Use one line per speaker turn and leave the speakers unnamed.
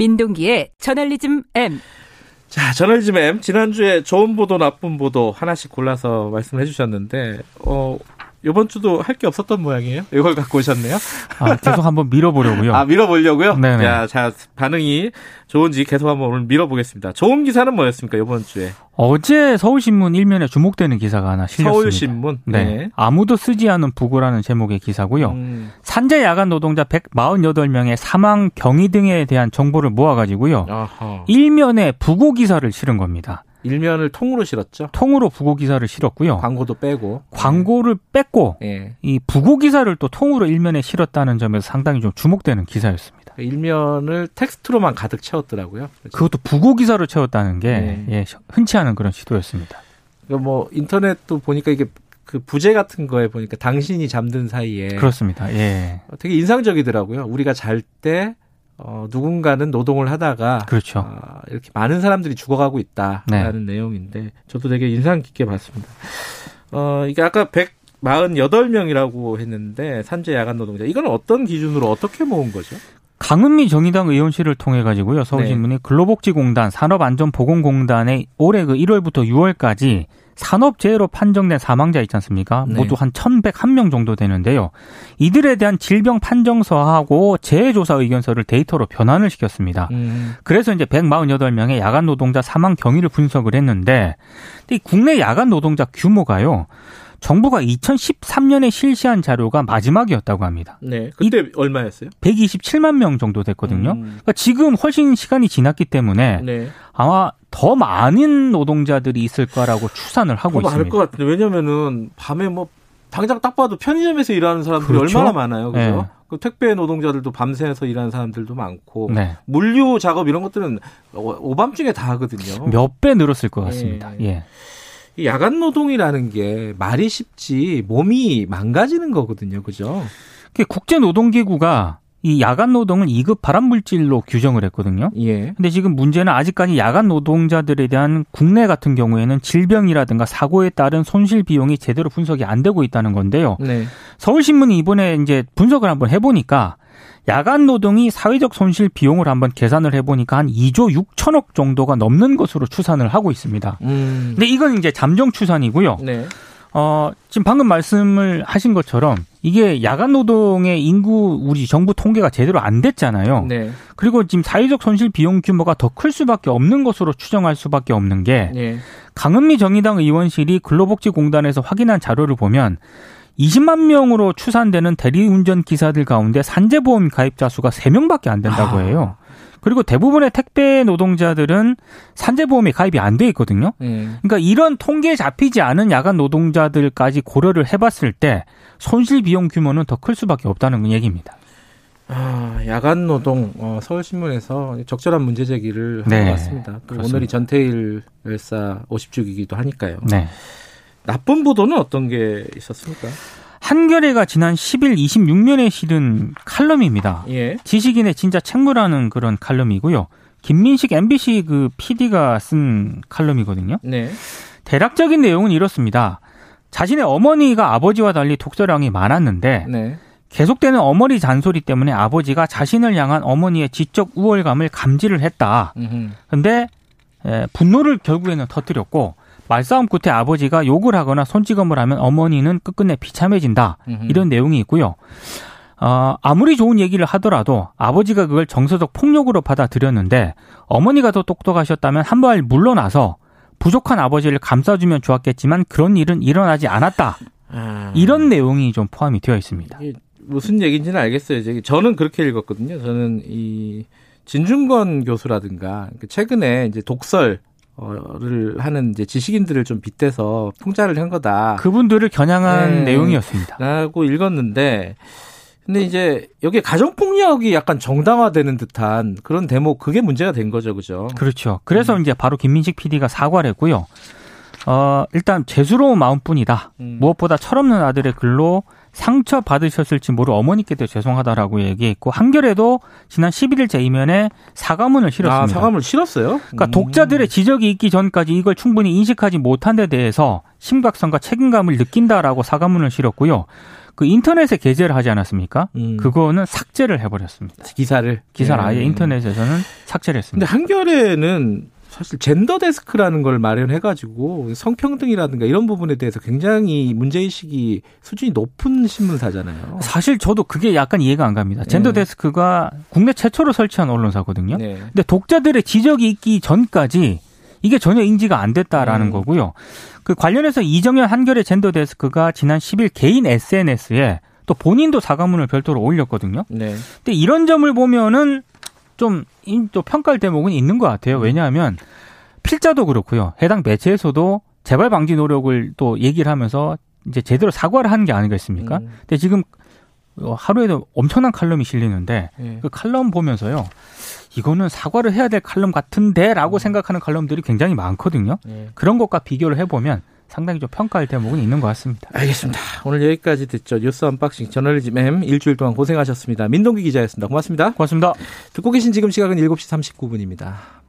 민동기의 저널리즘 M.
자, 저널리즘 M. 지난주에 좋은 보도, 나쁜 보도 하나씩 골라서 말씀해 주셨는데, 어, 이번 주도 할 게 없었던 모양이에요? 이걸 갖고 오셨네요?
아, 계속 한번 밀어보려고요.
아, 밀어보려고요?
네네.
야, 자, 반응이 좋은지 계속 한번 오늘 밀어보겠습니다. 좋은 기사는 뭐였습니까, 이번 주에?
어제 서울신문 일면에 주목되는 기사가 하나 실렸습니다.
서울신문?
네.
네.
아무도 쓰지 않은 부고라는 제목의 기사고요.
음,
산재 야간 노동자 148명의 사망 경위 등에 대한 정보를 모아가지고요.
아하.
일면에 부고 기사를 실은 겁니다.
일면을 통으로 실었죠?
통으로 부고 기사를 실었고요.
광고도 빼고.
광고를 뺐고
예.
이 부고 기사를 또 통으로 일면에 실었다는 점에서 상당히 좀 주목되는 기사였습니다.
일면을 텍스트로만 가득 채웠더라고요. 그래서
그것도 부고 기사로 채웠다는 게
네.
예, 흔치 않은 그런 시도였습니다.
그뭐 인터넷도 보니까 이게 그 부재 같은 거에 보니까 당신이 잠든 사이에
그렇습니다. 예.
되게 인상적이더라고요. 우리가 잘 때 어, 누군가는 노동을 하다가
그렇죠.
아, 이렇게 많은 사람들이 죽어가고 있다라는 내용인데 저도 되게 인상 깊게 봤습니다. 어, 이게 아까 148명이라고 했는데 산재 야간 노동자 이건 어떤 기준으로 어떻게 모은 거죠?
강은미 정의당 의원실을 통해 가지고요. 서울신문이
네.
근로복지공단, 산업안전보건공단에 올해 그 1월부터 6월까지 산업재해로 판정된 사망자 있지 않습니까?
네.
모두 한 1,101명 정도 되는데요. 이들에 대한 질병 판정서하고 재해조사 의견서를 데이터로 변환을 시켰습니다.
음,
그래서 이제 148명의 야간 노동자 사망 경위를 분석을 했는데 이 국내 야간 노동자 규모가요. 정부가 2013년에 실시한 자료가 마지막이었다고 합니다.
네. 그때 얼마였어요?
127만 명 정도 됐거든요.
음,
그러니까 지금 훨씬 시간이 지났기 때문에
네.
아마 더 많은 노동자들이 있을 거라고 추산을 하고
더 많을
있습니다.
것 같은데 왜냐면은 밤에 뭐 당장 딱 봐도 편의점에서 일하는 사람들이
그렇죠.
얼마나 많아요, 그죠?
네.
그 택배 노동자들도 밤새서 일하는 사람들도 많고
네.
물류 작업 이런 것들은 오- 오밤중에 다 하거든요.
몇 배 늘었을 것 같습니다.
예.
예.
이 야간 노동이라는 게 말이 쉽지 몸이 망가지는 거거든요, 그죠?
그 국제노동기구가 이 야간 노동을 2급 발암물질로 규정을 했거든요.
예.
근데 지금 문제는 아직까지 야간 노동자들에 대한 국내 같은 경우에는 질병이라든가 사고에 따른 손실 비용이 제대로 분석이 안 되고 있다는 건데요.
네.
서울신문이 이번에 이제 분석을 한번 해보니까 야간 노동이 사회적 손실 비용을 한번 계산을 해보니까 한 2조 6천억 정도가 넘는 것으로 추산을 하고 있습니다.
음.
근데 이건 이제 잠정 추산이고요.
네.
어, 지금 방금 말씀을 하신 것처럼 이게 야간 노동의 인구 우리 정부 통계가 제대로 안 됐잖아요.
네.
그리고 지금 사회적 손실 비용 규모가 더 클 수밖에 없는 것으로 추정할 수밖에 없는 게
예.
강은미 정의당 의원실이 근로복지공단에서 확인한 자료를 보면 20만 명으로 추산되는 대리운전 기사들 가운데 산재보험 가입자 수가 3명밖에 안 된다고
아.
해요. 그리고 대부분의 택배 노동자들은 산재보험이 가입이 안 돼 있거든요.
예.
그러니까 이런 통계에 잡히지 않은 야간 노동자들까지 고려를 해봤을 때 손실 비용 규모는 더 클 수밖에 없다는 얘기입니다.
아, 야간 노동 어, 서울신문에서 적절한 문제 제기를 한
네,
것 같습니다. 오늘이 전태일 열사 50주기이기도 하니까요.
네.
나쁜 보도는 어떤 게 있었습니까?
한겨레가 지난 10일 26년에 실은 칼럼입니다.
예.
지식인의 진짜 책무라는 그런 칼럼이고요. 김민식 MBC 그 PD가 쓴 칼럼이거든요.
네.
대략적인 내용은 이렇습니다. 자신의 어머니가 아버지와 달리 독서량이 많았는데
네.
계속되는 어머니 잔소리 때문에 아버지가 자신을 향한 어머니의 지적 우월감을 감지를 했다.
음흠.
근데 에, 분노를 결국에는 터뜨렸고 말싸움 끝에 아버지가 욕을 하거나 손찌검을 하면 어머니는 끝끝내 비참해진다.
음흠.
이런 내용이 있고요. 어, 아무리 좋은 얘기를 하더라도 아버지가 그걸 정서적 폭력으로 받아들였는데 어머니가 더 똑똑하셨다면 한 발 물러나서 부족한 아버지를 감싸주면 좋았겠지만 그런 일은 일어나지 않았다.
아,
이런 내용이 좀 포함이 되어 있습니다.
무슨 얘기인지는 알겠어요. 이제 저는 그렇게 읽었거든요. 저는 이 진중권 교수라든가 그 최근에 이제 독설 을 하는 이제 지식인들을 좀 빗대서 풍자를 한 거다.
그분들을 겨냥한
네.
내용이었습니다.
라고 읽었는데 근데 이제 여기 가정 폭력이 약간 정당화되는 듯한 그런 대목 그게 문제가 된 거죠, 그죠?
그렇죠. 그래서
음.
이제 바로 김민식 PD가 사과를 했고요. 어, 일단 재수로운 마음뿐이다.
음.
무엇보다 철없는 아들의 글로 상처 받으셨을지 모를 어머니께도 죄송하다라고 얘기했고 한겨레도 지난 11일째 이면에 사과문을 실었습니다.
아, 사과물 실었어요?
그러니까
음.
독자들의 지적이 있기 전까지 이걸 충분히 인식하지 못한 데 대해서 심각성과 책임감을 느낀다라고 사과문을 실었고요. 그 인터넷에 게재를 하지 않았습니까?
음.
그거는 삭제를 해버렸습니다.
기사를
기사를
네.
아예 인터넷에서는 삭제를
근데
했습니다.
한겨레는 사실 젠더 데스크라는 걸 마련해가지고 성평등이라든가 이런 부분에 대해서 굉장히 문제의식이 수준이 높은 신문사잖아요.
사실 저도 그게 약간 이해가 안 갑니다. 젠더
네.
데스크가 국내 최초로 설치한 언론사거든요.
네.
근데 독자들의 지적이 있기 전까지 이게 전혀 인지가 안 됐다라는
음.
거고요. 그 관련해서 이정현 한겨레 젠더 데스크가 지난 10일 개인 SNS에 또 본인도 사과문을 별도로 올렸거든요.
네.
근데 이런 점을 보면은 좀, 인- 또 평가할 대목은 있는 것 같아요. 왜냐하면 필자도 그렇고요. 해당 매체에서도 재발 방지 노력을 또 얘기를 하면서 이제 제대로 사과를 하는 게 아니겠습니까?
음.
근데 지금 어, 하루에도 엄청난 칼럼이 실리는데
네.
그 칼럼 보면서요. 이거는 사과를 해야 될 칼럼 같은데라고 생각하는 칼럼들이 굉장히 많거든요.
네.
그런 것과 비교를 해보면 상당히 좀 평가할 대목은 있는 것 같습니다.
알겠습니다. 오늘 여기까지 듣죠. 뉴스 언박싱 저널리즘 M 일주일 동안 고생하셨습니다. 민동기 기자였습니다. 고맙습니다.
고맙습니다.
듣고 계신 지금 시각은 7시 39분입니다.